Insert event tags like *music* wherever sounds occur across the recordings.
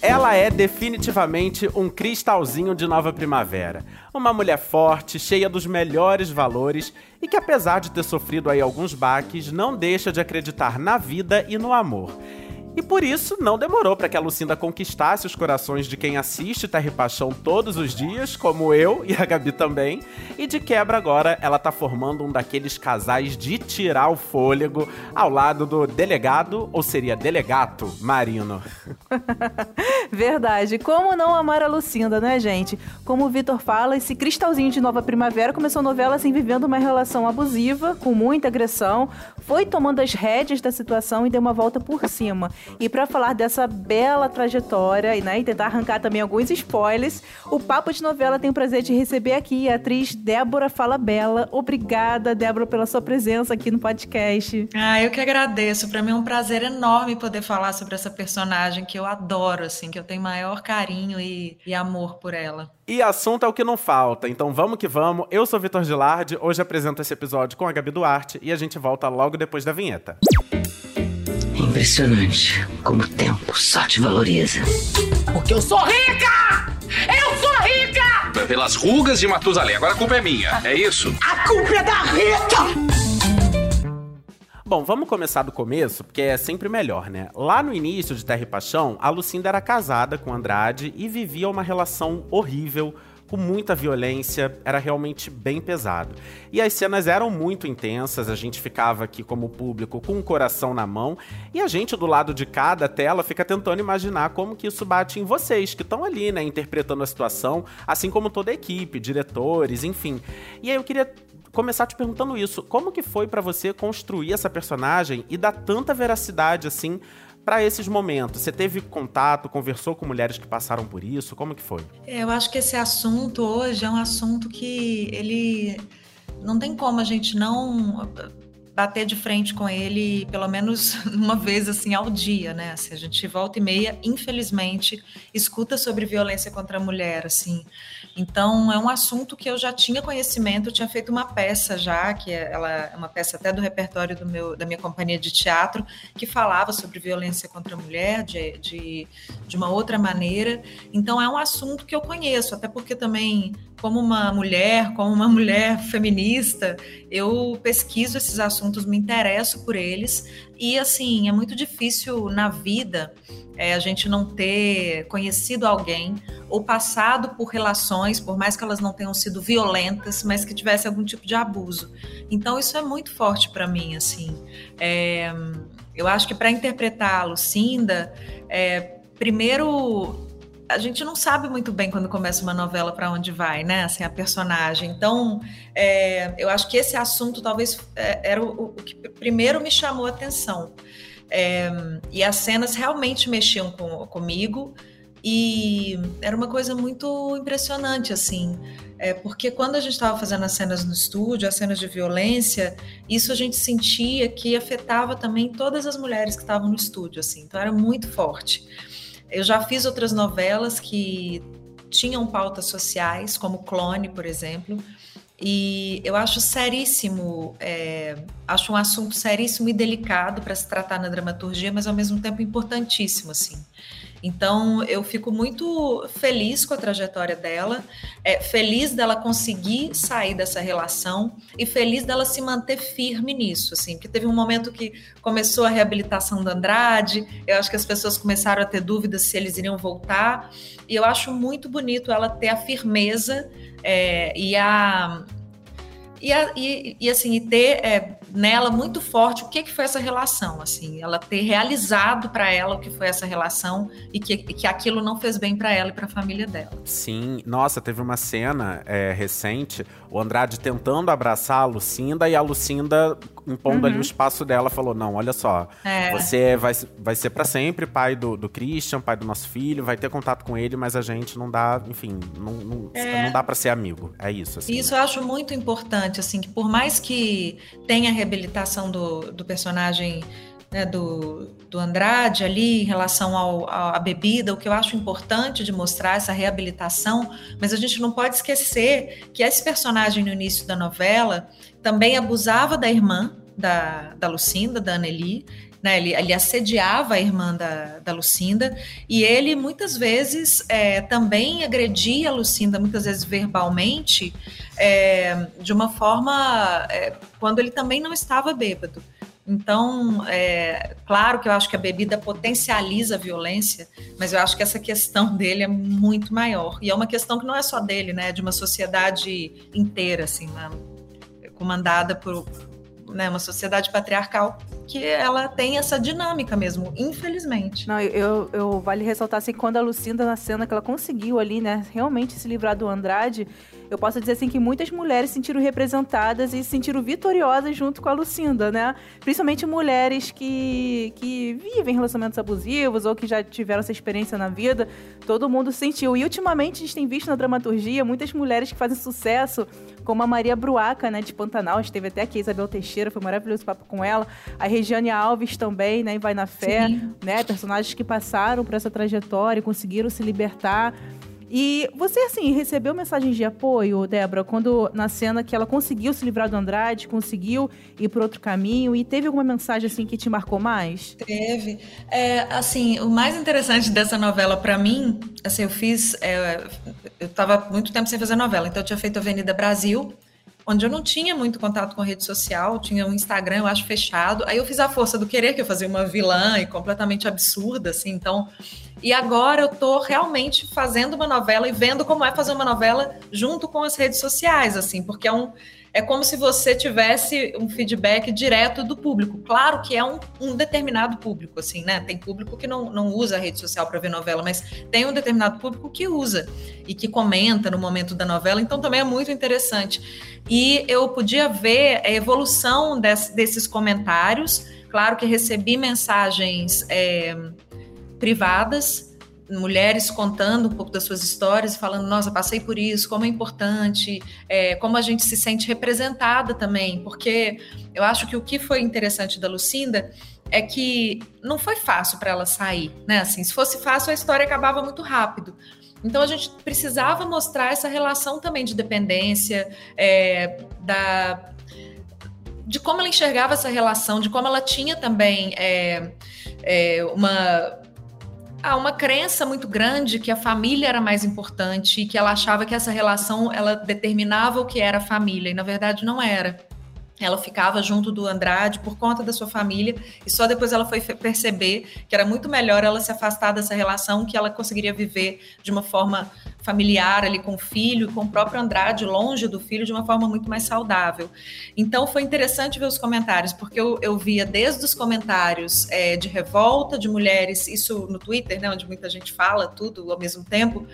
Ela é definitivamente um cristalzinho de nova primavera. Uma mulher forte, cheia dos melhores valores e que, apesar de ter sofrido aí alguns baques, não deixa de acreditar na vida e no amor. E por isso não demorou para que a Lucinda conquistasse os corações de quem assiste Terra e Paixão todos os dias, como eu e a Gabi também. E de quebra agora ela tá formando um daqueles casais de tirar o fôlego ao lado do delegado, ou seria delegato, Marino. *laughs* Verdade. Como não amar a Lucinda, né, gente? Como o Vitor fala, esse cristalzinho de nova primavera começou a novela assim vivendo uma relação abusiva, com muita agressão, foi tomando as rédeas da situação e deu uma volta por cima. E para falar dessa bela trajetória né, e tentar arrancar também alguns spoilers, o Papo de Novela tem o prazer de receber aqui a atriz Débora Fala Bela. Obrigada, Débora, pela sua presença aqui no podcast. Ah, eu que agradeço. Para mim é um prazer enorme poder falar sobre essa personagem que eu adoro, assim, que eu tenho maior carinho e, e amor por ela. E assunto é o que não falta, então vamos que vamos. Eu sou Vitor Gilardi, hoje apresento esse episódio com a Gabi Duarte e a gente volta logo depois da vinheta. Impressionante como o tempo só te valoriza. Porque eu sou rica! Eu sou rica! Pelas rugas de Matusalém, agora a culpa é minha, é isso? A culpa é da Rita! Bom, vamos começar do começo, porque é sempre melhor, né? Lá no início de Terra e Paixão, a Lucinda era casada com Andrade e vivia uma relação horrível com muita violência, era realmente bem pesado. E as cenas eram muito intensas, a gente ficava aqui como público com o coração na mão, e a gente do lado de cada tela fica tentando imaginar como que isso bate em vocês, que estão ali, né, interpretando a situação, assim como toda a equipe, diretores, enfim. E aí eu queria começar te perguntando isso, como que foi para você construir essa personagem e dar tanta veracidade assim para esses momentos? Você teve contato, conversou com mulheres que passaram por isso? Como que foi? É, eu acho que esse assunto hoje é um assunto que ele não tem como a gente não bater de frente com ele pelo menos *laughs* uma vez assim ao dia, né? Assim, a gente volta e meia, infelizmente, escuta sobre violência contra a mulher, assim. Então é um assunto que eu já tinha conhecimento, eu tinha feito uma peça já, que é, ela é uma peça até do repertório do meu, da minha companhia de teatro, que falava sobre violência contra a mulher de, de, de uma outra maneira. Então é um assunto que eu conheço, até porque também como uma mulher, como uma mulher feminista, eu pesquiso esses assuntos, me interesso por eles. E, assim, é muito difícil na vida é, a gente não ter conhecido alguém ou passado por relações, por mais que elas não tenham sido violentas, mas que tivesse algum tipo de abuso. Então, isso é muito forte para mim, assim. É, eu acho que para interpretar a Lucinda, é, primeiro a gente não sabe muito bem quando começa uma novela para onde vai, né? Assim, a personagem. Então, é, eu acho que esse assunto talvez é, era o, o, que primeiro me chamou a atenção. É, e as cenas realmente mexiam com, comigo e era uma coisa muito impressionante, assim. É, porque quando a gente estava fazendo as cenas no estúdio, as cenas de violência, isso a gente sentia que afetava também todas as mulheres que estavam no estúdio, assim. Então era muito forte. Eu já fiz outras novelas que tinham pautas sociais, como Clone, por exemplo, e eu acho seríssimo, é, acho um assunto seríssimo e delicado para se tratar na dramaturgia, mas ao mesmo tempo importantíssimo, assim. Então, eu fico muito feliz com a trajetória dela, é, feliz dela conseguir sair dessa relação e feliz dela se manter firme nisso, assim, porque teve um momento que começou a reabilitação do Andrade, eu acho que as pessoas começaram a ter dúvidas se eles iriam voltar, e eu acho muito bonito ela ter a firmeza é, e a e, e, e, assim, e ter é, nela muito forte o que, que foi essa relação, assim, ela ter realizado para ela o que foi essa relação e que, que aquilo não fez bem para ela e para a família dela. Sim, nossa, teve uma cena é, recente, o Andrade tentando abraçar a Lucinda e a Lucinda impondo uhum. ali o espaço dela, falou: Não, olha só, é. você vai, vai ser para sempre pai do, do Christian, pai do nosso filho, vai ter contato com ele, mas a gente não dá, enfim, não, não, é. não dá para ser amigo. É isso. Assim, isso né? eu acho muito importante, assim, que por mais que tenha reabilitação do, do personagem. Né, do, do Andrade ali em relação ao, à bebida, o que eu acho importante de mostrar essa reabilitação, mas a gente não pode esquecer que esse personagem no início da novela também abusava da irmã, da, da Lucinda, da Anneli, né? Ele, ele, assediava a irmã da, da, Lucinda e ele muitas vezes é, também agredia a Lucinda, muitas vezes verbalmente, é, de uma forma é, quando ele também não estava bêbado. Então, é, claro que eu acho que a bebida potencializa a violência, mas eu acho que essa questão *laughs* dele é muito maior. E é uma questão que não é só dele, né? É de uma sociedade inteira, assim, né? comandada por né, uma sociedade patriarcal que ela tem essa dinâmica mesmo, infelizmente. Não, eu, eu vale ressaltar assim, quando a Lucinda na cena que ela conseguiu ali, né, realmente se livrar do Andrade, eu posso dizer assim que muitas mulheres se sentiram representadas e se sentiram vitoriosas junto com a Lucinda, né? Principalmente mulheres que, que vivem relacionamentos abusivos ou que já tiveram essa experiência na vida. Todo mundo sentiu. E ultimamente a gente tem visto na dramaturgia muitas mulheres que fazem sucesso, como a Maria Bruaca, né, de Pantanal. A gente teve até aqui a Isabel Teixeira, foi um maravilhoso papo com ela. A Regiane Alves também, né, em Vai na Fé, Sim. né? Personagens que passaram por essa trajetória e conseguiram se libertar. E você, assim, recebeu mensagens de apoio, Débora, quando na cena que ela conseguiu se livrar do Andrade, conseguiu ir por outro caminho, e teve alguma mensagem, assim, que te marcou mais? Teve. É, assim, o mais interessante dessa novela para mim, assim, eu fiz. É, eu tava muito tempo sem fazer novela, então eu tinha feito Avenida Brasil, onde eu não tinha muito contato com rede social, tinha um Instagram, eu acho, fechado. Aí eu fiz a força do querer, que eu fazia uma vilã e completamente absurda, assim, então. E agora eu tô realmente fazendo uma novela e vendo como é fazer uma novela junto com as redes sociais, assim, porque é um é como se você tivesse um feedback direto do público. Claro que é um, um determinado público, assim, né? Tem público que não, não usa a rede social para ver novela, mas tem um determinado público que usa e que comenta no momento da novela, então também é muito interessante. E eu podia ver a evolução desse, desses comentários. Claro que recebi mensagens é, privadas mulheres contando um pouco das suas histórias, falando, nossa, passei por isso, como é importante, é, como a gente se sente representada também, porque eu acho que o que foi interessante da Lucinda é que não foi fácil para ela sair, né? Assim, se fosse fácil, a história acabava muito rápido. Então a gente precisava mostrar essa relação também de dependência, é, da de como ela enxergava essa relação, de como ela tinha também é, é, uma Há uma crença muito grande que a família era mais importante e que ela achava que essa relação ela determinava o que era a família e na verdade não era. Ela ficava junto do Andrade por conta da sua família e só depois ela foi perceber que era muito melhor ela se afastar dessa relação que ela conseguiria viver de uma forma familiar ali com o filho, com o próprio Andrade longe do filho de uma forma muito mais saudável. Então foi interessante ver os comentários, porque eu, eu via desde os comentários é, de revolta de mulheres, isso no Twitter, né, onde muita gente fala tudo ao mesmo tempo,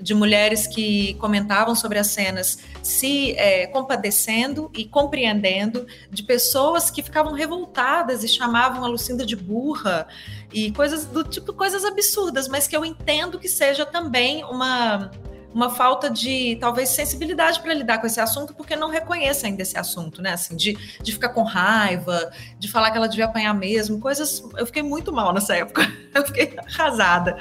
de mulheres que comentavam sobre as cenas se é, compadecendo e compreendendo, de pessoas que ficavam revoltadas e chamavam a Lucinda de burra e coisas do tipo, coisas absurdas, mas que eu entendo que seja também uma uma falta de talvez sensibilidade para lidar com esse assunto, porque não reconhece ainda esse assunto, né? Assim, de, de ficar com raiva, de falar que ela devia apanhar mesmo, coisas. Eu fiquei muito mal nessa época, *laughs* eu fiquei arrasada.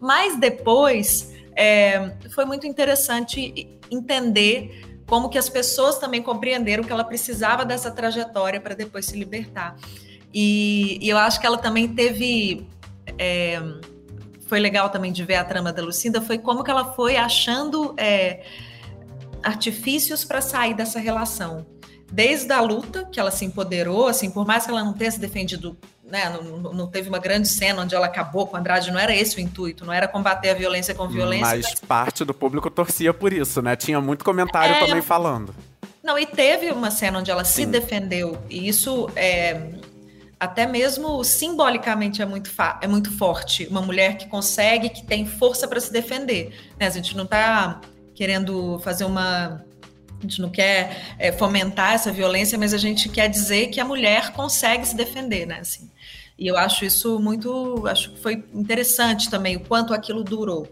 Mas depois é, foi muito interessante entender como que as pessoas também compreenderam que ela precisava dessa trajetória para depois se libertar. E, e, eu acho que ela também teve. É, foi legal também de ver a trama da Lucinda, foi como que ela foi achando é, artifícios para sair dessa relação. Desde a luta, que ela se empoderou, assim, por mais que ela não tenha se defendido né, não, não, teve uma grande cena onde ela acabou com Andrade, não era esse o intuito, não era combater a violência com violência. Mas, mas... parte do público torcia por isso, né? Tinha muito comentário é, também falando. Não, e teve uma cena onde ela Sim. se defendeu, e isso é, até mesmo simbolicamente é muito, é muito forte. Uma mulher que consegue, que tem força para se defender. Né? A gente não está querendo fazer uma a gente não quer é, fomentar essa violência, mas a gente quer dizer que a mulher consegue se defender, né? Assim, e eu acho isso muito, acho que foi interessante também o quanto aquilo durou.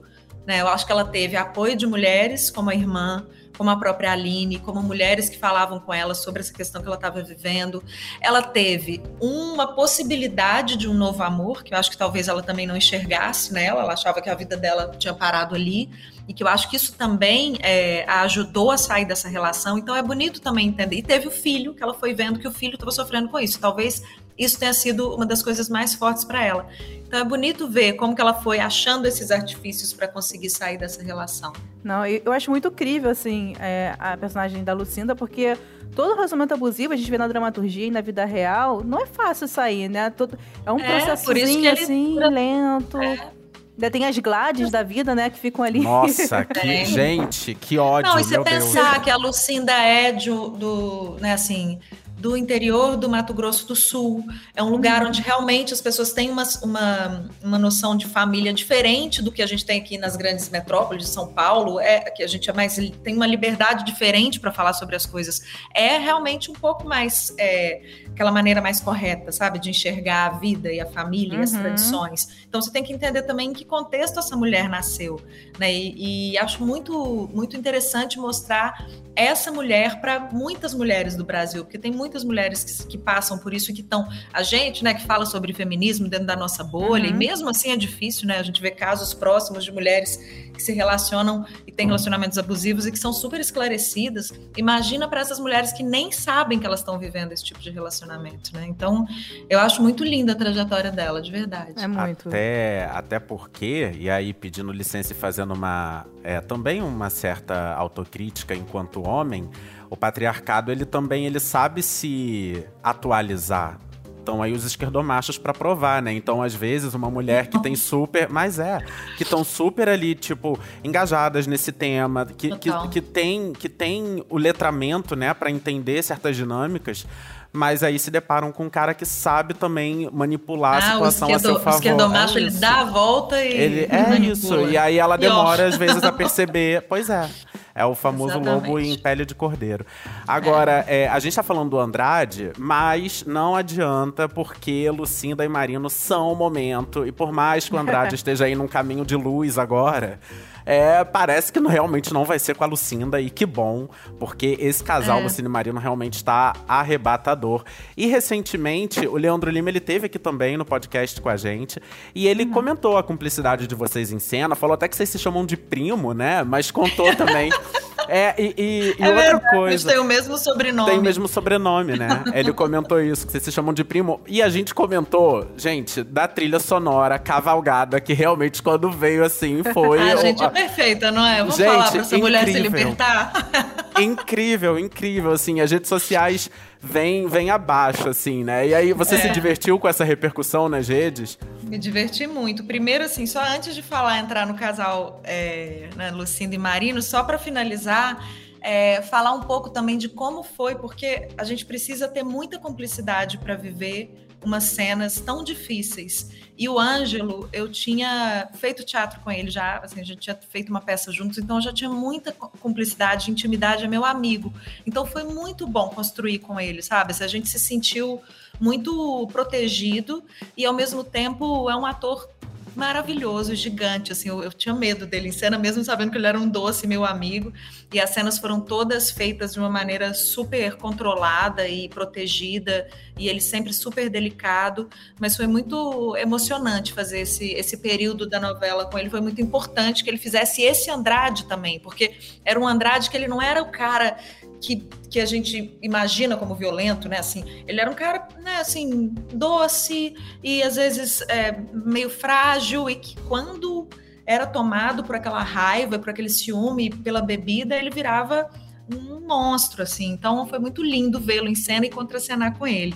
Né? Eu acho que ela teve apoio de mulheres, como a irmã, como a própria Aline, como mulheres que falavam com ela sobre essa questão que ela estava vivendo. Ela teve uma possibilidade de um novo amor, que eu acho que talvez ela também não enxergasse nela, ela achava que a vida dela tinha parado ali, e que eu acho que isso também é, a ajudou a sair dessa relação. Então é bonito também entender. E teve o filho, que ela foi vendo que o filho estava sofrendo com isso. Talvez isso tenha sido uma das coisas mais fortes para ela. Então é bonito ver como que ela foi achando esses artifícios para conseguir sair dessa relação. Não, eu acho muito incrível, assim, é, a personagem da Lucinda, porque todo relacionamento abusivo, a gente vê na dramaturgia e na vida real, não é fácil sair, né? Todo, é um é, processozinho, ele... assim, lento. É. Ainda tem as Gladys da vida, né, que ficam ali. Nossa, *laughs* que é. gente, que ódio, Não, e você pensar Deus. que a Lucinda é de, do, né, assim, do interior do Mato Grosso do Sul. É um lugar onde realmente as pessoas têm uma, uma, uma noção de família diferente do que a gente tem aqui nas grandes metrópoles de São Paulo, é que a gente é mais tem uma liberdade diferente para falar sobre as coisas. É realmente um pouco mais é, aquela maneira mais correta, sabe, de enxergar a vida e a família uhum. e as uhum. tradições. Então você tem que entender também em que contexto essa mulher nasceu, né? E, e acho muito muito interessante mostrar essa mulher para muitas mulheres do Brasil, porque tem muitas mulheres que, que passam por isso e que estão. A gente, né, que fala sobre feminismo dentro da nossa bolha, uhum. e mesmo assim é difícil, né? A gente vê casos próximos de mulheres que se relacionam e têm relacionamentos abusivos e que são super esclarecidas. Imagina para essas mulheres que nem sabem que elas estão vivendo esse tipo de relacionamento, né? Então, eu acho muito linda a trajetória dela, de verdade. É muito. Até, até porque, e aí pedindo licença e fazendo uma. É, também uma certa autocrítica enquanto homem, o patriarcado ele também ele sabe se atualizar. Então aí os esquerdomachos para provar, né? Então às vezes uma mulher que tem super, mas é, que estão super ali tipo engajadas nesse tema, que, que, que, tem que tem o letramento, né, para entender certas dinâmicas mas aí se deparam com um cara que sabe também manipular ah, a situação a seu favor. O esquerdomacho, é ele dá a volta e ele, *laughs* É manipula. isso, e aí ela demora às vezes a perceber. Pois é. É o famoso Exatamente. lobo em pele de cordeiro. Agora, é. É, a gente tá falando do Andrade, mas não adianta, porque Lucinda e Marino são o momento. E por mais que o Andrade *laughs* esteja aí num caminho de luz agora, é, parece que realmente não vai ser com a Lucinda, e que bom, porque esse casal, é. Lucine Marino, realmente está arrebatador. E recentemente, o Leandro Lima, ele teve aqui também no podcast com a gente, e ele uhum. comentou a cumplicidade de vocês em cena, falou até que vocês se chamam de primo, né? Mas contou também. *laughs* É, e, e, e é outra verdade, coisa. Tem o mesmo sobrenome. Tem o mesmo sobrenome, né? Ele comentou isso, que vocês se chamam de primo. E a gente comentou, gente, da trilha sonora cavalgada, que realmente quando veio assim foi. *laughs* a gente é perfeita, não é? Vamos gente, falar pra essa incrível. mulher se libertar. *laughs* incrível, incrível, assim. As redes sociais vêm vem abaixo, assim, né? E aí, você é. se divertiu com essa repercussão nas redes? Me diverti muito. Primeiro, assim, só antes de falar, entrar no casal é, né, Lucinda e Marino, só para finalizar, é, falar um pouco também de como foi, porque a gente precisa ter muita cumplicidade para viver umas cenas tão difíceis. E o Ângelo, eu tinha feito teatro com ele já, assim, a gente tinha feito uma peça juntos, então eu já tinha muita cumplicidade, intimidade, é meu amigo. Então foi muito bom construir com ele, sabe? A gente se sentiu muito protegido e ao mesmo tempo é um ator maravilhoso, gigante, assim, eu, eu, tinha medo dele em cena, mesmo sabendo que ele era um doce, meu amigo, e as cenas foram todas feitas de uma maneira super controlada e protegida, e ele sempre super delicado, mas foi muito emocionante fazer esse, esse período da novela com ele, foi muito importante que ele fizesse esse Andrade também, porque era um Andrade que ele não era o cara que, que a gente imagina como violento, né? Assim, ele era um cara, né, assim, doce e às vezes é, meio frágil e que quando era tomado por aquela raiva, por aquele ciúme, pela bebida, ele virava um monstro, assim. Então foi muito lindo vê-lo em cena e contracenar com ele.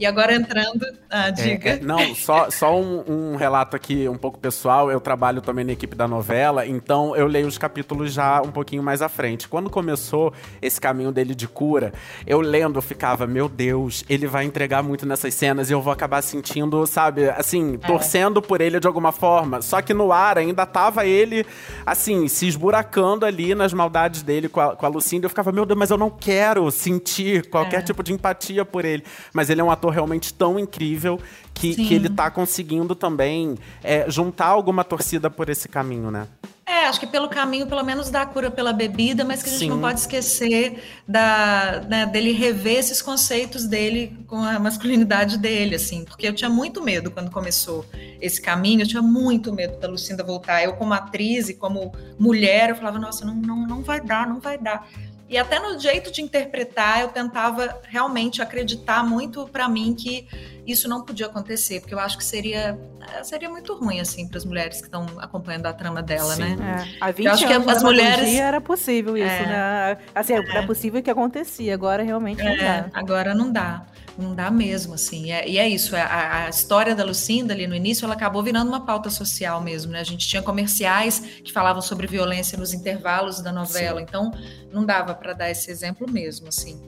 E agora entrando. Ah, diga. É, é, não, só, só um, um, relato aqui um pouco pessoal. Eu trabalho também na equipe da novela, então eu leio os capítulos já um pouquinho mais à frente. Quando começou esse caminho dele de cura, eu lendo, eu ficava, meu Deus, ele vai entregar muito nessas cenas e eu vou acabar sentindo, sabe, assim, é. torcendo por ele de alguma forma. Só que no ar ainda tava ele, assim, se esburacando ali nas maldades dele com a, com a Lucinda. Eu ficava, meu Deus, mas eu não quero sentir qualquer é. tipo de empatia por ele. Mas ele é um ator realmente tão incrível que, que ele tá conseguindo também é, juntar alguma torcida por esse caminho, né? É, acho que pelo caminho, pelo menos da cura pela bebida, mas que a gente Sim. não pode esquecer da, né, dele rever esses conceitos dele com a masculinidade dele, assim, porque eu tinha muito medo quando começou esse caminho, eu tinha muito medo da Lucinda voltar. Eu, como atriz e como mulher, eu falava, nossa, não, não, não vai dar, não vai dar. E até no jeito de interpretar, eu tentava realmente acreditar muito para mim que isso não podia acontecer, porque eu acho que seria seria muito ruim assim para as mulheres que estão acompanhando a trama dela, Sim. né? É. Há 20 Eu acho que anos as da mulheres- era possível isso, É. né? Assim, era possível que acontecia, agora realmente não É, dá. agora não dá. Não dá mesmo, assim. É- e é isso, é, a, a história da Lucinda ali no início, ela acabou virando uma pauta social mesmo, né? A gente tinha comerciais que falavam sobre violência nos intervalos da novela, então não dava para dar esse exemplo mesmo, assim.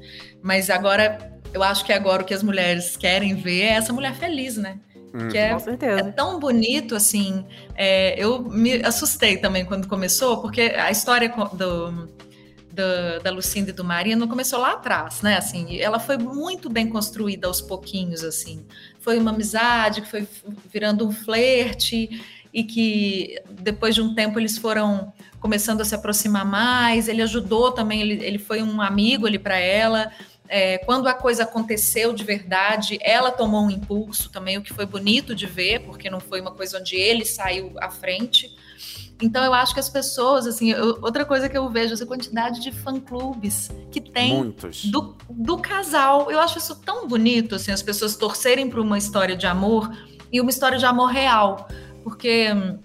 Mas agora, eu acho que agora o que as mulheres querem ver é essa mulher feliz, né? Que é Com é tão bonito, assim. é, eu me assustei também quando começou, porque a história do, do- da Lucinda e do Marino começou lá atrás, né? Assim, ela foi muito bem construída aos pouquinhos, assim. Foi uma amizade que foi virando um flerte e que depois de um tempo eles foram começando a se aproximar mais. Ele ajudou também, ele, ele foi um amigo ali para ela. É, quando a coisa aconteceu de verdade, ela tomou um impulso também, o que foi bonito de ver, porque não foi uma coisa onde ele saiu à frente. Então eu acho que as pessoas, assim, eu- outra coisa que eu vejo, essa quantidade de fã-clubes que tem Muitos. do, do casal. Eu acho isso tão bonito, assim, as pessoas torcerem para uma história de amor e uma história de amor real. Porque hum,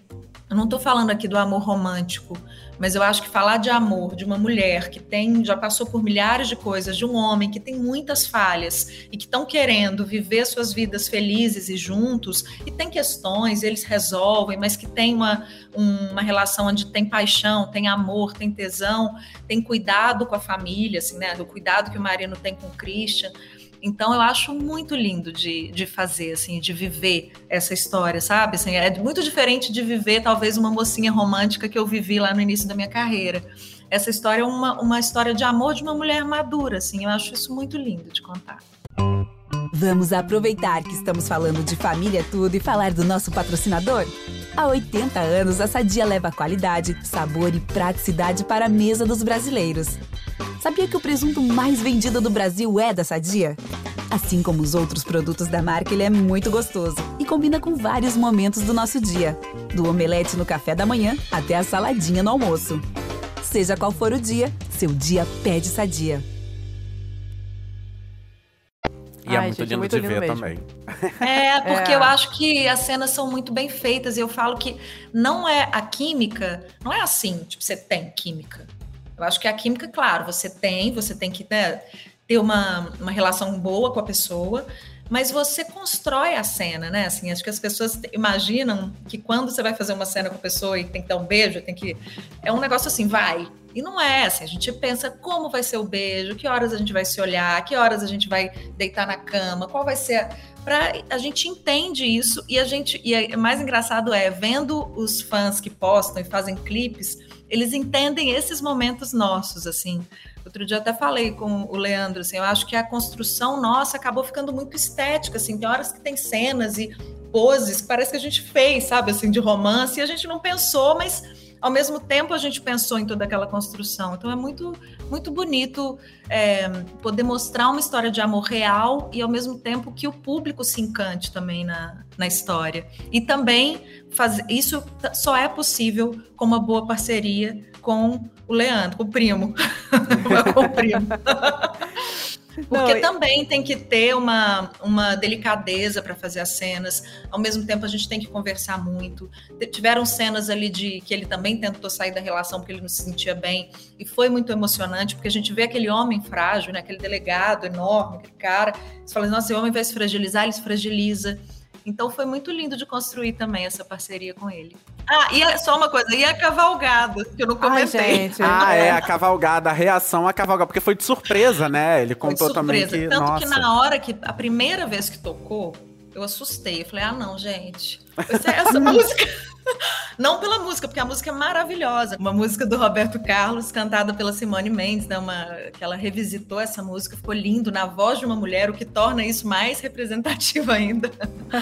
eu não estou falando aqui do amor romântico, mas eu acho que falar de amor de uma mulher que tem já passou por milhares de coisas, de um homem que tem muitas falhas e que estão querendo viver suas vidas felizes e juntos e tem questões, eles resolvem, mas que tem uma, um- uma relação onde tem paixão, tem amor, tem tesão, tem cuidado com a família, assim, né? O cuidado que o Marino tem com o Christian. Então eu acho muito lindo de, de fazer, assim, de viver essa história, sabe? Assim, é muito diferente de viver talvez uma mocinha romântica que eu vivi lá no início da minha carreira. Essa história é uma, uma história de amor de uma mulher madura, assim. Eu acho isso muito lindo de contar. Vamos aproveitar que estamos falando de família tudo e falar do nosso patrocinador? Há 80 anos, a Sadia leva qualidade, sabor e praticidade para a mesa dos brasileiros. Sabia que o presunto mais vendido do Brasil é da Sadia? Assim como os outros produtos da marca, ele é muito gostoso e combina com vários momentos do nosso dia, do omelete no café da manhã até a saladinha no almoço. Seja qual for o dia, seu dia pede Sadia. E é Ai, muito gente, é lindo muito de lindo ver mesmo. também. É, *laughs* porque É. eu acho que as cenas são muito bem feitas e eu falo que não é a química, não é assim, tipo, você tem química. Eu acho que a química, claro, você tem, você tem que né, ter uma, uma relação boa com a pessoa, mas você constrói a cena, né? Assim, acho que as pessoas imaginam que quando você vai fazer uma cena com a pessoa e tem que dar um beijo, tem que. É um negócio assim, vai. E não é assim, a gente pensa como vai ser o beijo, que horas a gente vai se olhar, que horas a gente vai deitar na cama, qual vai ser a, pra, a gente entende isso e a gente e é- mais engraçado é vendo os fãs que postam e fazem clipes, eles entendem esses momentos nossos assim. Outro dia até falei com o Leandro assim, eu acho que a construção nossa acabou ficando muito estética assim, tem horas que tem cenas e poses que parece que a gente fez, sabe, assim, de romance e a gente não pensou, mas ao mesmo tempo a gente pensou em toda aquela construção. Então é muito muito bonito é, poder mostrar uma história de amor real e ao mesmo tempo que o público se encante também na, na história. E também fazer isso só é possível com uma boa parceria com o Leandro, com o primo. *laughs* com o primo. Porque Não, também tem que ter uma, uma delicadeza para fazer as cenas. Ao mesmo tempo, a gente tem que conversar muito. Tiveram cenas ali de que ele também tentou sair da relação porque ele não se sentia bem. E foi muito emocionante, porque a gente vê aquele homem frágil, né? aquele delegado enorme, aquele cara. Você fala, nossa, esse homem vai se fragilizar, ele se fragiliza. Então foi muito lindo de construir também essa parceria com ele. Ah, e é só uma coisa, e a cavalgada, que eu não Ai, comentei. gente. Ah, é, a cavalgada, a reação à cavalgada, porque foi de surpresa, né? Ele Foi contou também que, Tanto nossa. que na hora que, a primeira vez que tocou, eu assustei. Eu falei, ah, não, gente. Essa, essa *laughs* música. Não pela música, porque a música é maravilhosa. Uma música do Roberto Carlos, cantada pela Simone Mendes, né? Uma, que ela revisitou essa música, ficou lindo na voz de uma mulher, o que torna isso mais *laughs* representativo ainda.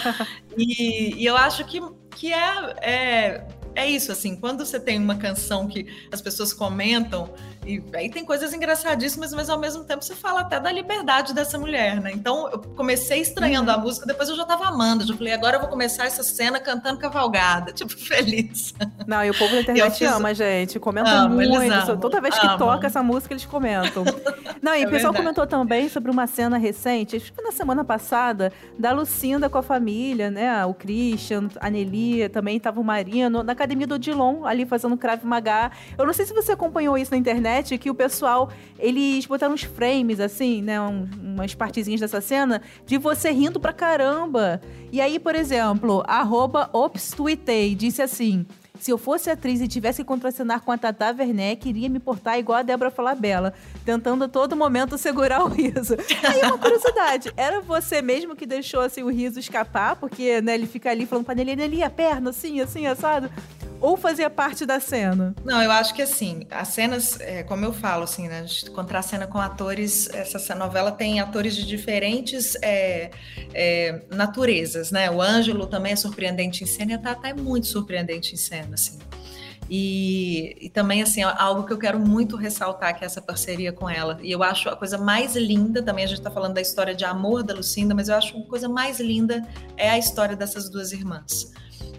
*laughs* e, e eu acho que, que é, é é isso, assim, quando você tem uma canção que as pessoas comentam, e aí tem coisas engraçadíssimas, mas ao mesmo tempo você fala até da liberdade dessa mulher, né? Então eu comecei estranhando uhum. a música, depois eu já tava amando, já falei, agora eu vou começar essa cena cantando cavalgada, *laughs* tipo, feliz. Não, e o povo da internet fiz... ama, gente, comenta Amo, muito. Toda vez que amam. toca essa música, eles comentam. *laughs* Não, e é o pessoal verdade. comentou também sobre uma cena recente, acho que na semana passada, da Lucinda com a família, né? O Christian, a Nelly, também tava o Marino, na academia do Odilon, ali fazendo Krav Maga. Eu não sei se você acompanhou isso na internet, que o pessoal, eles botaram uns frames, assim, né? Um, umas partezinhas dessa cena, de você rindo pra caramba. E aí, por exemplo, arroba disse assim... Se eu fosse atriz e tivesse que contracenar com a Tata Werneck, iria me portar igual a Débora Falabella, tentando a todo momento segurar o riso. *laughs* Aí uma curiosidade, era você mesmo que deixou assim, o riso escapar? Porque né, ele fica ali falando pra Nelly, Nelly, a perna, assim, assim, assado? Ou fazia parte da cena? Não, eu acho que assim, as cenas, é, como eu falo, assim, né? Encontrar cena com atores, essa novela tem atores de diferentes é, é, naturezas, né? O Ângelo também é surpreendente em cena e a Tata é muito surpreendente em cena, assim. E, e, também, assim, algo que eu quero muito ressaltar, que é essa parceria com ela. E eu acho a coisa mais linda, também a gente está falando da história de amor da Lucinda, mas eu acho a coisa mais linda é a história dessas duas irmãs.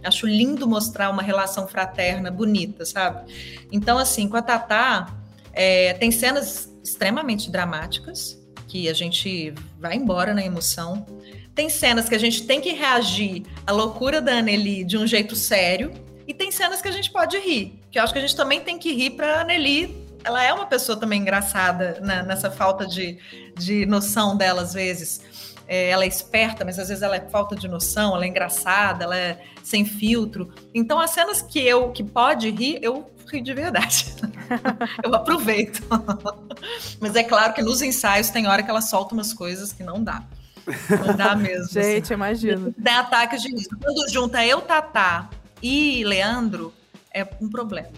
Acho lindo mostrar uma relação fraterna bonita, sabe? Então, assim, com a Tatá, é, tem cenas extremamente dramáticas, que a gente vai embora na emoção. Tem cenas que a gente tem que reagir à loucura da Anneli de um jeito sério, e tem cenas que a gente pode rir, que eu acho que a gente também tem que rir para a Anneli. Ela é uma pessoa também engraçada né, nessa falta de, de noção dela, às vezes é, ela é esperta, mas às vezes ela é falta de noção, ela é engraçada, ela é sem filtro. Então, as cenas que eu que pode rir, eu ri de verdade. *laughs* eu aproveito. *laughs* mas é claro que nos ensaios tem hora que ela solta umas coisas que não dá. Não dá mesmo. Gente, assim. imagina. Dá ataques de riso. Quando junta eu, Tatá e Leandro, é um problema.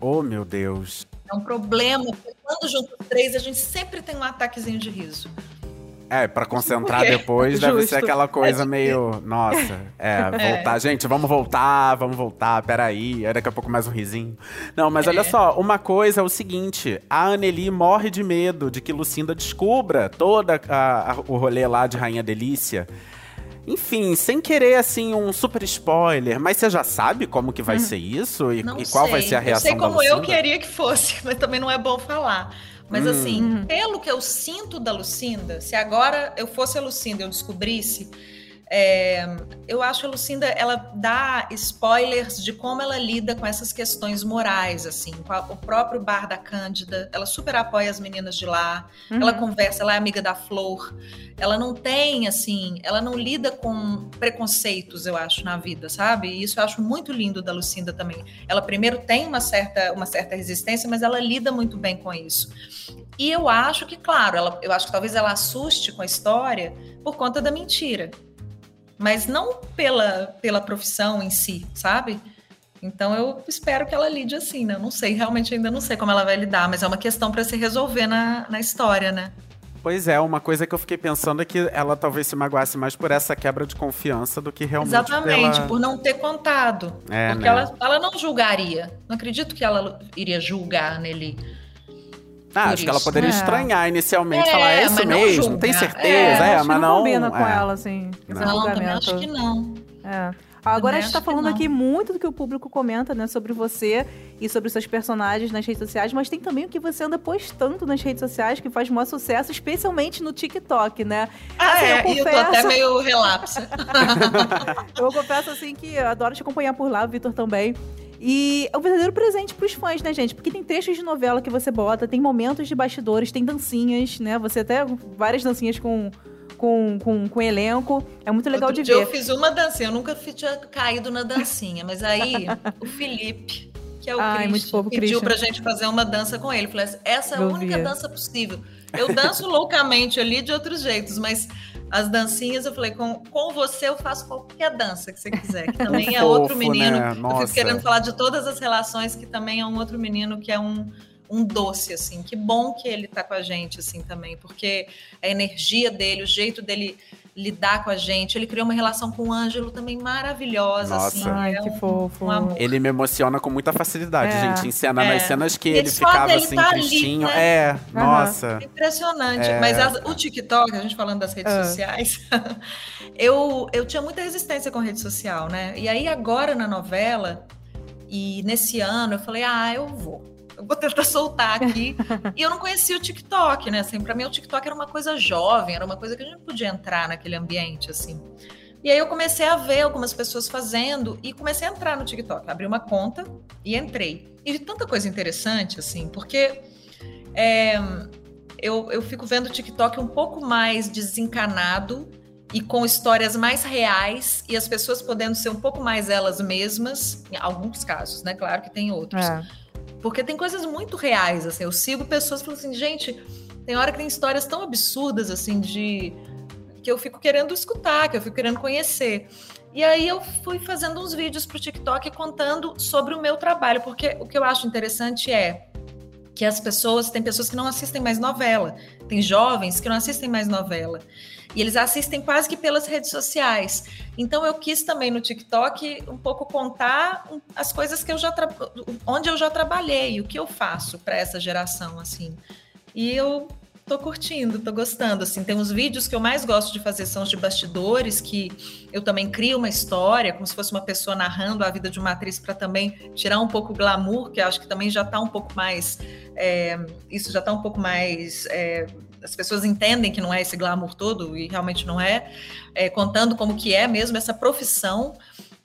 Oh, meu Deus. É um problema, porque quando junta os três, a gente sempre tem um ataquezinho de riso. É, pra concentrar *laughs* depois deve ser aquela coisa é, meio. Nossa, é, é, voltar. Gente, vamos voltar, vamos voltar, peraí. Aí daqui a pouco mais um risinho. Não, mas é. olha só, uma coisa é o seguinte: a Anneli morre de medo de que Lucinda descubra toda a, a, o rolê lá de Rainha Delícia. Enfim, sem querer, assim, um super spoiler, mas você já sabe como que vai hum. ser isso? E, e qual vai ser a reação da Lucinda? Eu sei como eu queria que fosse, *laughs* mas também não é bom falar. Mas assim, hum. assim, pelo que eu sinto da Lucinda, se agora eu fosse a Lucinda e eu descobrisse é, eu acho a Lucinda, ela dá spoilers de como ela lida com essas questões morais, assim, o próprio bar da Cândida, ela super apoia as meninas de lá, uhum. ela conversa, ela é amiga da Flor, ela não tem, assim, ela não lida com preconceitos, eu acho, na vida, sabe? E isso eu acho muito lindo da Lucinda também. Ela primeiro tem uma certa, uma certa resistência, mas ela lida muito bem com isso. E eu acho que, claro, ela, eu acho que talvez ela assuste com a história por conta da mentira mas não pela, pela profissão em si, sabe? Então eu espero que ela lide assim, né? Eu não sei, realmente ainda não sei como ela vai lidar, mas é uma questão para se resolver na, na história, né? Pois é, uma coisa que eu fiquei pensando é que ela talvez se magoasse mais por essa quebra de confiança do que realmente Exatamente, pela... por não ter contado. É, porque né? ela, ela não julgaria. Não acredito que ela iria julgar nele ah, acho que ela poderia é. estranhar inicialmente, é, falar, é isso mesmo, não tem certeza, é, é mas não... Não combina com é. ela, assim, não, também acho que não. É. Agora a gente está falando aqui muito do que o público comenta, né, sobre você e sobre seus personagens nas redes sociais, mas tem também o que você anda postando nas redes sociais que faz maior sucesso, especialmente no TikTok, né? Ah, assim, é, eu, confesso... eu tô até meio relapso. *laughs* eu confesso, assim, que adoro te acompanhar por lá, o Vitor também. E é um verdadeiro presente pros fãs, né, gente? Porque tem textos de novela que você bota, tem momentos de bastidores, tem dancinhas, né? Você até várias dancinhas com com, com, com elenco. É muito legal Outro de ver. Eu fiz uma dancinha, eu nunca tinha caído na dancinha, mas aí o Felipe, que é o Ai, Christian, pediu Christian. pra gente fazer uma dança com ele. Falei, essa é a única dança possível. Eu danço loucamente ali de outros jeitos, mas as dancinhas, eu falei, com, com você eu faço qualquer dança que você quiser, que também é Fofo, outro menino. Né? Eu fico querendo falar de todas as relações, que também é um outro menino que é um, um doce, assim. Que bom que ele tá com a gente, assim, também, porque a energia dele, o jeito dele lidar com a gente. Ele criou uma relação com o Ângelo também maravilhosa, Nossa. assim. Ai, é que um- fofo. um amor. Ele me emociona com muita facilidade, É. gente. Em cena, É. nas cenas que E ele ficava dele assim, tá ali, tristinho. né? É, nossa. Impressionante. É. Mas as- o TikTok, a gente falando das redes Ah. sociais, *laughs* eu, eu tinha muita resistência com rede social, né? E aí agora na novela, e nesse ano, eu falei, ah, eu vou. Eu vou tentar soltar aqui. *laughs* e eu não conhecia o TikTok, né? Assim, pra mim o TikTok era uma coisa jovem, era uma coisa que a gente não podia entrar naquele ambiente, assim. E aí eu comecei a ver algumas pessoas fazendo e comecei a entrar no TikTok. Abri uma conta e entrei. E vi tanta coisa interessante, assim, porque é, eu, eu fico vendo o TikTok um pouco mais desencanado e com histórias mais reais e as pessoas podendo ser um pouco mais elas mesmas, em alguns casos, né? Claro que tem outros. É. Porque tem coisas muito reais, assim. Eu sigo pessoas falam assim, gente, tem hora que tem histórias tão absurdas, assim, de. que eu fico querendo escutar, que eu fico querendo conhecer. E aí eu fui fazendo uns vídeos pro TikTok contando sobre o meu trabalho, porque o que eu acho interessante é que as pessoas, tem pessoas que não assistem mais novela, tem jovens que não assistem mais novela. E eles assistem quase que pelas redes sociais. Então eu quis também no TikTok um pouco contar as coisas que eu já onde eu já trabalhei, o que eu faço para essa geração assim. E eu tô curtindo, tô gostando assim. Tem uns vídeos que eu mais gosto de fazer são os de bastidores que eu também crio uma história, como se fosse uma pessoa narrando a vida de uma atriz para também tirar um pouco o glamour, que acho que também já está um pouco mais é, isso já está um pouco mais é, as pessoas entendem que não é esse glamour todo e realmente não é, é, contando como que é mesmo essa profissão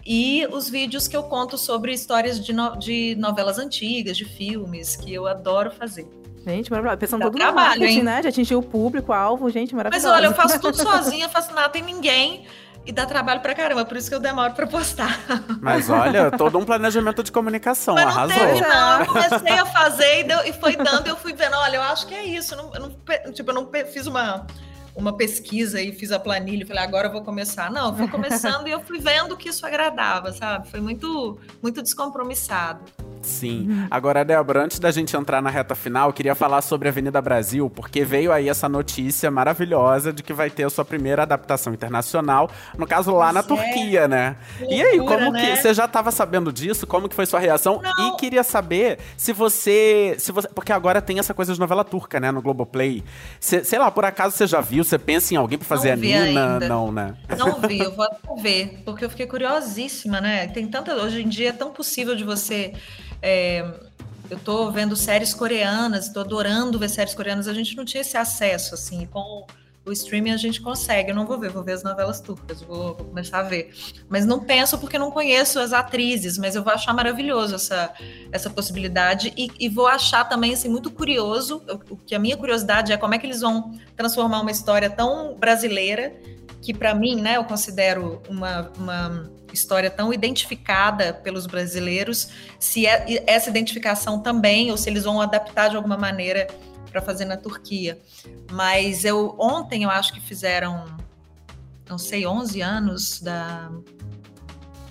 e os vídeos que eu conto sobre histórias de, no- de novelas antigas, de filmes, que eu adoro fazer. Gente, maravilhoso. Pensando Dá todo no trabalho, marketing, hein? né? De atingir o público, alvo, gente, Mas maravilhoso. olha, eu faço *laughs* tudo sozinha, faço nada, tem ninguém e dá trabalho pra caramba, por isso que eu demoro pra postar. Mas olha, todo um planejamento de comunicação. Mas não arrasou. teve, não. Eu comecei a fazer e, deu- e foi dando, eu fui vendo, olha, eu acho que é isso. Eu não, eu não tipo, eu não fiz uma, uma pesquisa e fiz a planilha e falei, agora eu vou começar. Não, eu fui começando e eu fui vendo que isso agradava, sabe? Foi muito, muito descompromissado. Sim. Agora, Débora, antes da gente entrar na reta final, eu queria falar sobre a Avenida Brasil, porque veio aí essa notícia maravilhosa de que vai ter a sua primeira adaptação internacional, no caso lá na é. Turquia, né? Que e aí, loucura, como né? que você já estava sabendo disso? Como que foi sua reação? Não. E queria saber se você, se você, porque agora tem essa coisa de novela turca, né, no Globoplay. Cê- sei lá, por acaso você já viu? Você pensa em alguém pra fazer Não a Nina? ainda. Não, né? Não vi, eu vou até ver, porque eu fiquei curiosíssima, né? Tem tanta. Hoje em dia é tão possível de você. É, eu tô vendo séries coreanas, tô adorando ver séries coreanas. A gente não tinha esse acesso, assim. Com o streaming a gente consegue. Eu não vou ver, vou ver as novelas turcas, vou, vou começar a ver. Mas não penso porque não conheço as atrizes, mas eu vou achar maravilhoso essa, essa possibilidade e, e vou achar também assim, muito curioso. O, o que a minha curiosidade é como é que eles vão transformar uma história tão brasileira que para mim, né, eu considero uma, uma história tão identificada pelos brasileiros, se é, essa identificação também, ou se eles vão adaptar de alguma maneira para fazer na Turquia. Mas eu ontem eu acho que fizeram, não sei, 11 anos da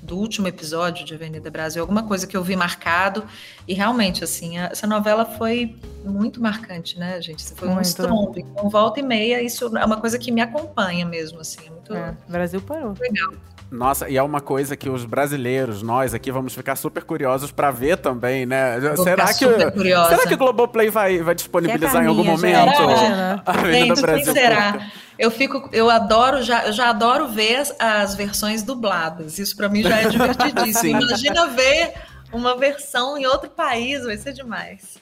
do último episódio de Avenida Brasil, alguma coisa que eu vi marcado e realmente assim, a- essa novela foi muito marcante, né, gente? Foi um Muito. estrondo. Então, volta e meia, isso é uma coisa que me acompanha mesmo, assim, muito É, o Brasil parou. legal. Nossa, e é uma coisa que os brasileiros, nós aqui, vamos ficar super curiosos pra ver também, né? Vou será ficar que super curiosa. será que o Globoplay vai, vai disponibilizar em algum momento? era. A Avenida Gente, quem Brasil será? Eu fico, eu adoro já, eu já adoro ver as, as versões dubladas. Isso pra mim já é *laughs* divertidíssimo. Sim. Imagina ver uma versão em outro país, vai ser demais.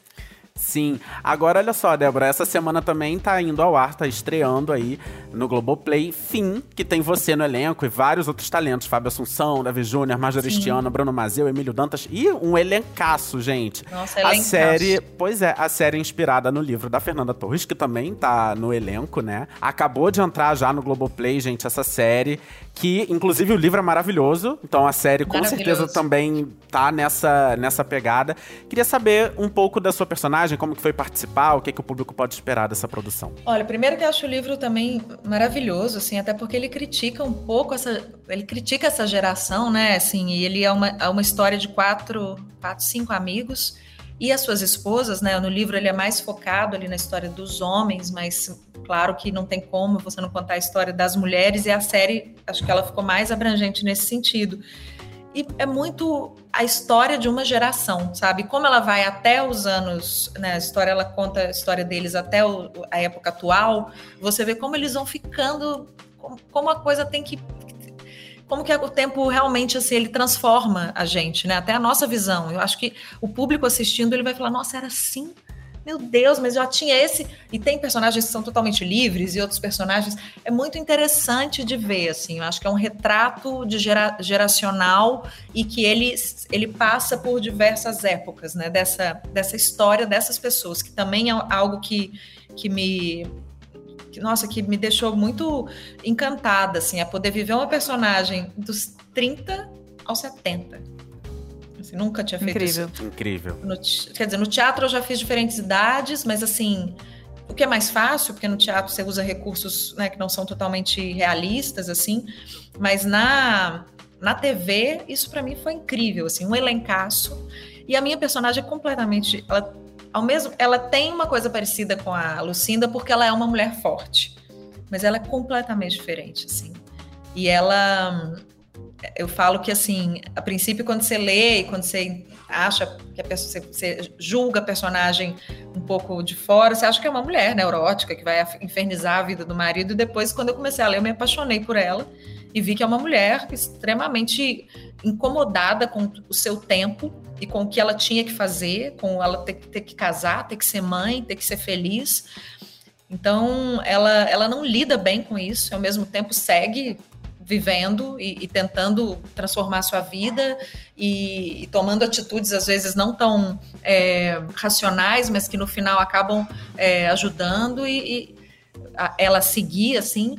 Sim. Agora, olha só, Débora, essa semana também tá indo ao ar, tá estreando aí no Globoplay Fim, que tem você no elenco e vários outros talentos. Fábio Assunção, Davi Júnior, Marjorie Sim. Stiano, Bruno Mazeu, Emílio Dantas e um elencaço, gente. Nossa, A elencaço. série, pois é, a série inspirada no livro da Fernanda Torres, que também tá no elenco, né? Acabou de entrar já no Globoplay, gente, essa série, que inclusive o livro é maravilhoso, então a série com certeza também tá nessa, nessa pegada. Queria saber um pouco da sua personagem, como que foi participar, o que, que o público pode esperar dessa produção. Olha, primeiro que eu acho o livro também maravilhoso, assim, até porque ele critica um pouco essa, ele critica essa geração, né, assim, e ele é uma, é uma história de quatro, quatro, cinco amigos e as suas esposas, né? No livro ele é mais focado ali na história dos homens, mas claro que não tem como você não contar a história das mulheres, e a série, acho que ela ficou mais abrangente nesse sentido. E é muito a história de uma geração, sabe? Como ela vai até os anos, né? A história ela conta a história deles até o, a época atual. Você vê como eles vão ficando, como a coisa tem que como que o tempo realmente assim ele transforma a gente, né? Até a nossa visão. Eu acho que o público assistindo ele vai falar: "Nossa, era assim meu Deus, mas já tinha esse. E tem personagens que são totalmente livres e outros personagens. É muito interessante de ver, assim. Eu acho que é um retrato de gera, geracional e que ele, ele passa por diversas épocas, né? Dessa, dessa história dessas pessoas, que também é algo que, que me. Nossa, que me deixou muito encantada, assim, a poder viver uma personagem dos 30 aos 70 Assim, nunca tinha feito Incrível. isso. Incrível. No, quer dizer, no teatro eu já fiz diferentes idades, mas assim, o que é mais fácil, porque no teatro você usa recursos né, que não são totalmente realistas, assim, mas na, na TV, isso para mim foi incrível, assim, um elencaço. E a minha personagem é completamente. Ela, ao mesmo, ela tem uma coisa parecida com a Lucinda, porque ela é uma mulher forte, mas ela é completamente diferente, assim. E ela eu falo que assim, a princípio quando você lê e quando você acha que a pessoa, você julga a personagem um pouco de fora, você acha que é uma mulher neurótica que vai infernizar a vida do marido e depois quando eu comecei a ler eu me apaixonei por ela e vi que é uma mulher extremamente incomodada com o seu tempo e com o que ela tinha que fazer, com ela ter, ter que casar, ter que ser mãe, ter que ser feliz. Então, ela, ela não lida bem com isso, ao mesmo tempo segue vivendo e, e, tentando transformar sua vida e, e, tomando atitudes às vezes não tão é, racionais, mas que no final acabam é, ajudando e, e a, ela seguir assim.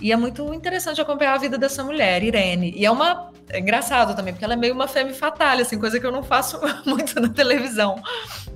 E é muito interessante acompanhar a vida dessa mulher, Irene. E é uma é engraçado também, porque ela é meio uma femme fatale, assim, coisa que eu não faço *laughs* muito na televisão.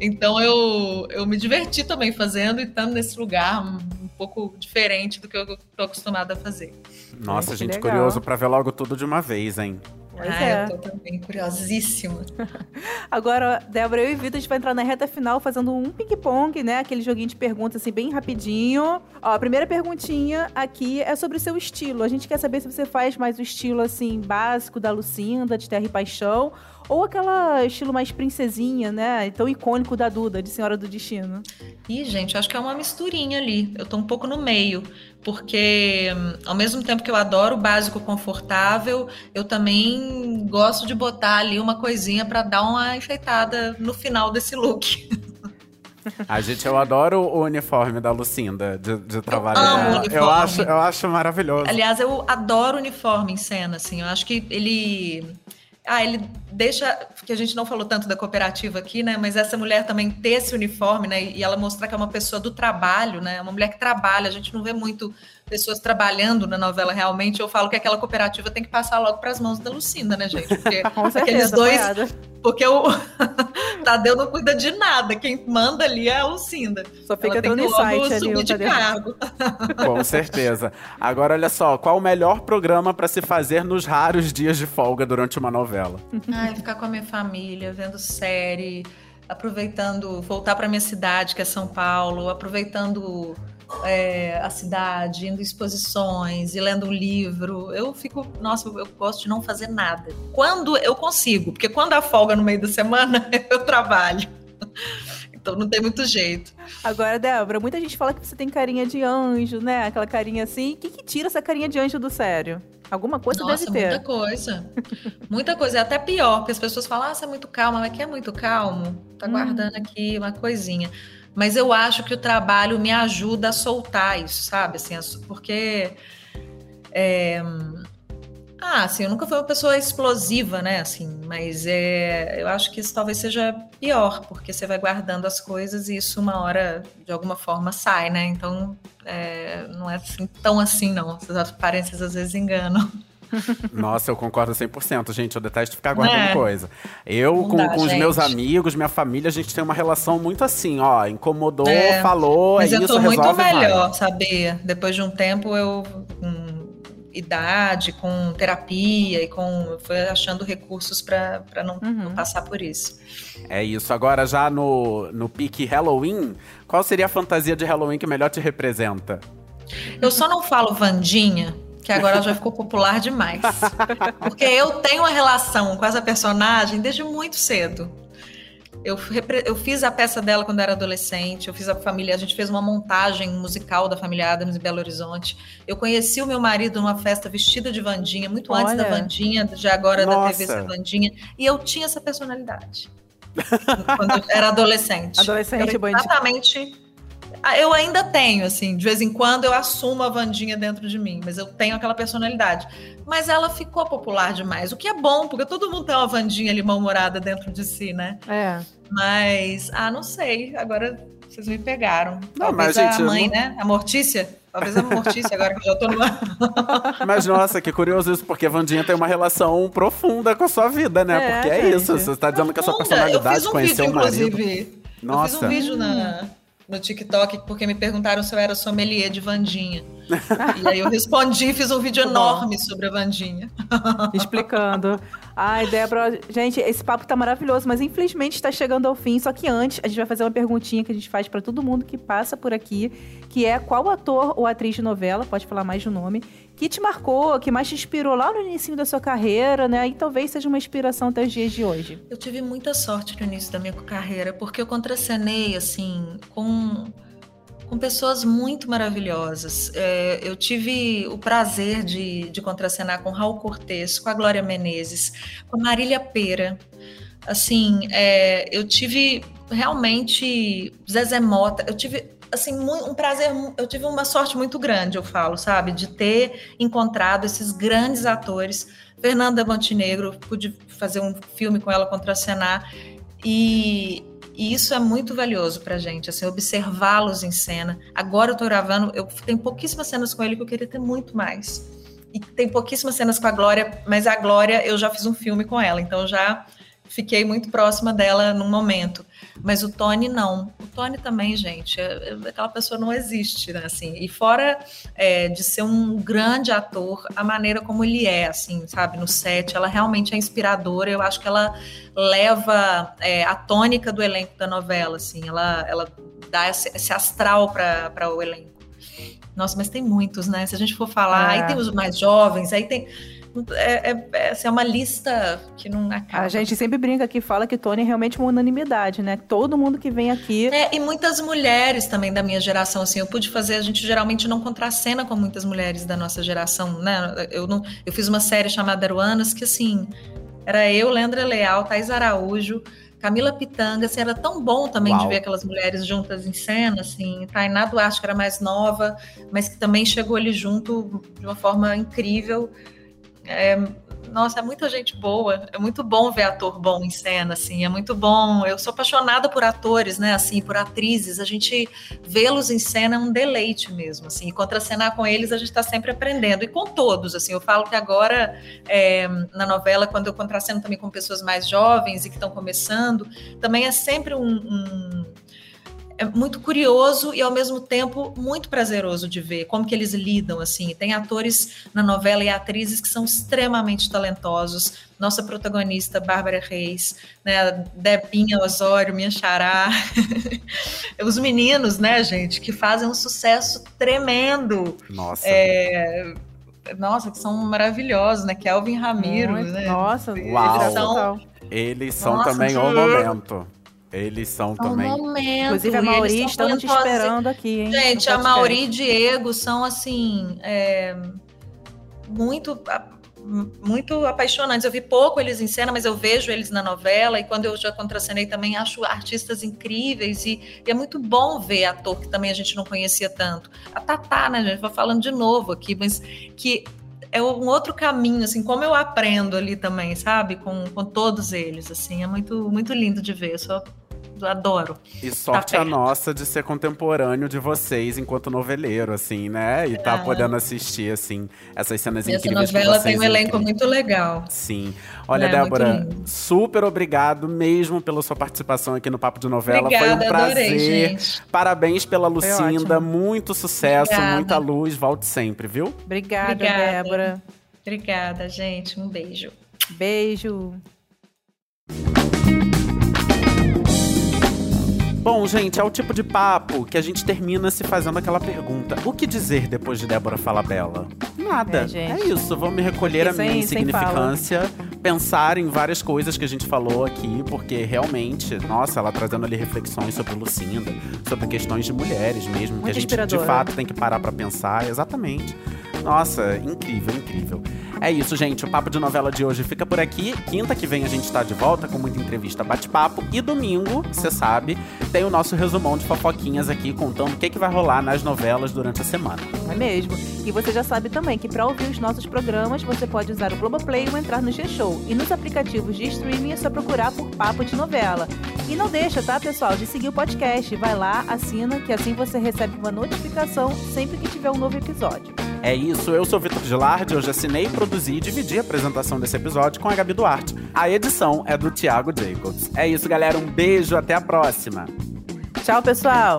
Então eu, eu me diverti também fazendo e estando nesse lugar pouco diferente do que eu estou acostumada a fazer. Nossa, Ai, gente, legal. curioso para ver logo tudo de uma vez, hein? Pois ah, é. eu tô também curiosíssima. *laughs* Agora, Débora, eu e Vitor, a gente vai entrar na reta final fazendo um ping-pong, né? Aquele joguinho de perguntas, assim, bem rapidinho. Ó, a primeira perguntinha aqui é sobre o seu estilo. A gente quer saber se você faz mais o estilo, assim, básico da Lucinda, de Terra e Paixão, ou aquela estilo mais princesinha, né? Tão icônico da Duda, de Senhora do Destino. Ih, gente, acho que é uma misturinha ali. Eu tô um pouco no meio, porque ao mesmo tempo que eu adoro o básico confortável, eu também gosto de botar ali uma coisinha para dar uma enfeitada no final desse look. A *laughs* gente, eu adoro o uniforme da Lucinda de, de trabalho. Eu uniforme. Eu acho, eu acho maravilhoso. Aliás, eu adoro o uniforme em cena, assim. Eu acho que ele ah, ele deixa, que a gente não falou tanto da cooperativa aqui, né? Mas essa mulher também ter esse uniforme, né? E ela mostrar que é uma pessoa do trabalho, né? Uma mulher que trabalha. A gente não vê muito pessoas trabalhando na novela realmente. Eu falo que aquela cooperativa tem que passar logo para as mãos da Lucinda, né, gente? Porque *laughs* aqueles dois. Porque o *laughs* Tadeu não cuida de nada. Quem manda ali é a Lucinda. Só fica dando insight ali, o de cargo. *laughs* Com certeza. Agora, olha só, qual o melhor programa para se fazer nos raros dias de folga durante uma novela? Ai, ficar com a minha família, vendo série, aproveitando, voltar para minha cidade, que é São Paulo, aproveitando é, a cidade, indo em exposições e lendo um livro. Eu fico, nossa, eu gosto de não fazer nada. Quando eu consigo, porque quando há folga no meio da semana, *laughs* eu trabalho. Então não tem muito jeito. Agora, Débora, muita gente fala que você tem carinha de anjo, né? Aquela carinha assim. O que, que tira essa carinha de anjo do sério? Alguma coisa Nossa, deve ter. Muita coisa. muita coisa. É até pior, porque as pessoas falam, ah, você é muito calma, mas que é muito calmo? Tá hum. guardando aqui uma coisinha mas eu acho que o trabalho me ajuda a soltar isso, sabe? Assim, porque. É... Ah, assim, eu nunca fui uma pessoa explosiva, né? Assim, mas é, eu acho que isso talvez seja pior, porque você vai guardando as coisas e isso uma hora, de alguma forma, sai, né? Então, é, não é assim, tão assim, não. Essas aparências às vezes enganam. *laughs* Nossa, eu concordo 100%, gente. Eu detesto ficar guardando é. coisa. Eu, com, com os meus amigos, minha família, a gente tem uma relação muito assim, ó. Incomodou, é. falou, Mas é eu isso, tô muito resolve, melhor, sabia? Depois de um tempo, eu... Hum, idade, com terapia e com foi achando recursos para não, Uhum. não passar por isso. É isso. Agora, já no, no pique Halloween, qual seria a fantasia de Halloween que melhor te representa? Eu só não falo Vandinha, que agora já ficou popular demais. *laughs* Porque eu tenho uma relação com essa personagem desde muito cedo. Eu, eu fiz a peça dela quando era adolescente, eu fiz a família, a gente fez uma montagem musical da família Adams em Belo Horizonte. Eu conheci o meu marido numa festa vestida de Vandinha, muito antes Olha. da Vandinha, já agora da Nossa. TV ser Vandinha, e eu tinha essa personalidade. *laughs* quando eu era adolescente. Adolescente, Era bandida. Exatamente. Ah, Eu ainda tenho, assim, de vez em quando eu assumo a Vandinha dentro de mim, mas eu tenho aquela personalidade. Mas ela ficou popular demais, o que é bom, porque todo mundo tem uma Vandinha ali mal-humorada dentro de si, né? É. Mas, ah, não sei, agora vocês me pegaram. Não, Talvez mas, gente, a mãe, não- né? A Mortícia? Talvez a Mortícia, agora que eu já tô numa... *laughs* Mas, nossa, que curioso isso, porque a Vandinha tem uma relação profunda com a sua vida, né? É, porque é gente. isso, você está dizendo que a sua Profunda. personalidade um conheceu vídeo, o marido. inclusive. Eu fiz Nossa. um vídeo na, no TikTok porque me perguntaram se eu era sommelier de Vandinha. E aí eu respondi, fiz um vídeo enorme sobre a Vandinha. explicando. Ai, Débora, gente, esse papo tá maravilhoso, mas infelizmente está chegando ao fim. Só que antes, a gente vai fazer uma perguntinha que a gente faz pra todo mundo que passa por aqui, que é qual ator ou atriz de novela, pode falar mais de nome, que te marcou, que mais te inspirou lá no início da sua carreira, né? E talvez seja uma inspiração até os dias de hoje. Eu tive muita sorte no início da minha carreira, porque eu contracenei, assim, com, com pessoas muito maravilhosas. É, eu tive o prazer de, de contracenar com Raul Cortez, com a Glória Menezes, com a Marília Pera. Assim, é, eu tive realmente Zezé Mota, eu tive assim um prazer, eu tive uma sorte muito grande, eu falo, sabe, de ter encontrado esses grandes atores. Fernanda Montenegro, pude fazer um filme com ela contracenar e, e isso é muito valioso pra gente, assim, observá-los em cena. Agora eu tô gravando, eu tenho pouquíssimas cenas com ele que eu queria ter muito mais. E tem pouquíssimas cenas com a Glória, mas a Glória eu já fiz um filme com ela, então já fiquei muito próxima dela num momento. Mas o Tony não. O Tony também, gente, é- é- aquela pessoa não existe, né? Assim, e fora é, de ser um grande ator, a maneira como ele é, assim, sabe, no set, ela realmente é inspiradora. Eu acho que ela leva é, a tônica do elenco da novela, assim, ela, ela dá esse, esse astral para o elenco. Nossa, mas tem muitos, né? Se a gente for falar, É. aí tem os mais jovens, aí tem. É, é, é, assim, é uma lista que não acaba. A gente sempre brinca aqui, fala que Tony é realmente uma unanimidade, né? Todo mundo que vem aqui. É, e muitas mulheres também da minha geração, assim, eu pude fazer, a gente geralmente não contracena com muitas mulheres da nossa geração, né? Eu, não, eu fiz uma série chamada Aruanas, que assim, era eu, Leandra Leal, Thais Araújo, Camila Pitanga, assim, era tão bom também Uau. de ver aquelas mulheres juntas em cena, assim, Tainá Duarte, que era mais nova, mas que também chegou ali junto de uma forma incrível. É, nossa, é muita gente boa. É muito bom ver ator bom em cena, assim. É muito bom. Eu sou apaixonada por atores, né? Assim, por atrizes. A gente vê-los em cena é um deleite mesmo, assim. E contracenar com eles a gente está sempre aprendendo. E com todos, assim. Eu falo que agora é, na novela, quando eu contraceno também com pessoas mais jovens e que estão começando, também é sempre um, um é muito curioso e ao mesmo tempo muito prazeroso de ver como que eles lidam assim. Tem atores na novela e atrizes que são extremamente talentosos. Nossa protagonista Bárbara Reis, né, Debinha Osório, minha xará. *laughs* Os meninos, né, gente, que fazem um sucesso tremendo. Nossa. É, Nossa, que são maravilhosos, né? Kelvin Ramiro, Muito- né? Nossa, Uau. inspiração total. Eles são Nossa, também o gente. momento. Eles são São também. momento, Inclusive, a e Mauri, estamos te esperando aqui, hein? Gente, a. Mauri e Diego são assim é, muito muito apaixonantes. Eu vi pouco eles em cena, mas eu vejo eles na novela e quando eu já contracenei também acho artistas incríveis e, e é muito bom ver ator que também a gente não conhecia tanto. A Tatá, né, gente? Vou falando de novo aqui, mas que é um outro caminho, assim, como eu aprendo ali também, sabe? Com, com todos eles, assim, é muito, muito lindo de ver. Eu sou adoro. E sorte Tá a nossa de ser contemporâneo de vocês enquanto noveleiro, assim, né? E tá Ah. podendo assistir, assim, essas cenas Essa incríveis que novela vocês tem um elenco incríveis. muito legal. Sim. Olha, É, Débora, super obrigado mesmo pela sua participação aqui no Papo de Novela. Obrigada, Foi um prazer. adorei, gente. Parabéns pela Lucinda, muito sucesso, Obrigada. muita luz, volte sempre, viu? Obrigada, Obrigada. Débora. Obrigada, gente. Um beijo. Beijo. Bom, gente, é o tipo de papo que a gente termina se fazendo aquela pergunta: o que dizer depois de Débora Falabella? Nada. É. É isso, vou me recolher a minha sem insignificância, pensar em várias coisas que a gente falou aqui, porque realmente, nossa, ela trazendo ali reflexões sobre Lucinda, sobre questões de mulheres mesmo, que Muito a gente de fato tem que parar pra pensar, exatamente. Nossa, incrível, incrível. É isso, gente. O Papo de Novela de hoje fica por aqui. Quinta que vem a gente tá de volta com muita entrevista bate-papo. E domingo, você sabe, tem o nosso resumão de fofoquinhas aqui, contando o que, que vai rolar nas novelas durante a semana. É mesmo? E você já sabe também que para ouvir os nossos programas, você pode usar o Globoplay ou entrar no G-Show. E nos aplicativos de streaming é só procurar por Papo de Novela. E não deixa, tá, pessoal, de seguir o podcast. Vai lá, assina, que assim você recebe uma notificação sempre que tiver um novo episódio. É isso, eu sou Vitor Gilardi, hoje assinei, produzi e dividi a apresentação desse episódio com a Gabi Duarte. A edição é do Thiago Jacobs. É isso, galera, um beijo, até a próxima! Tchau, pessoal!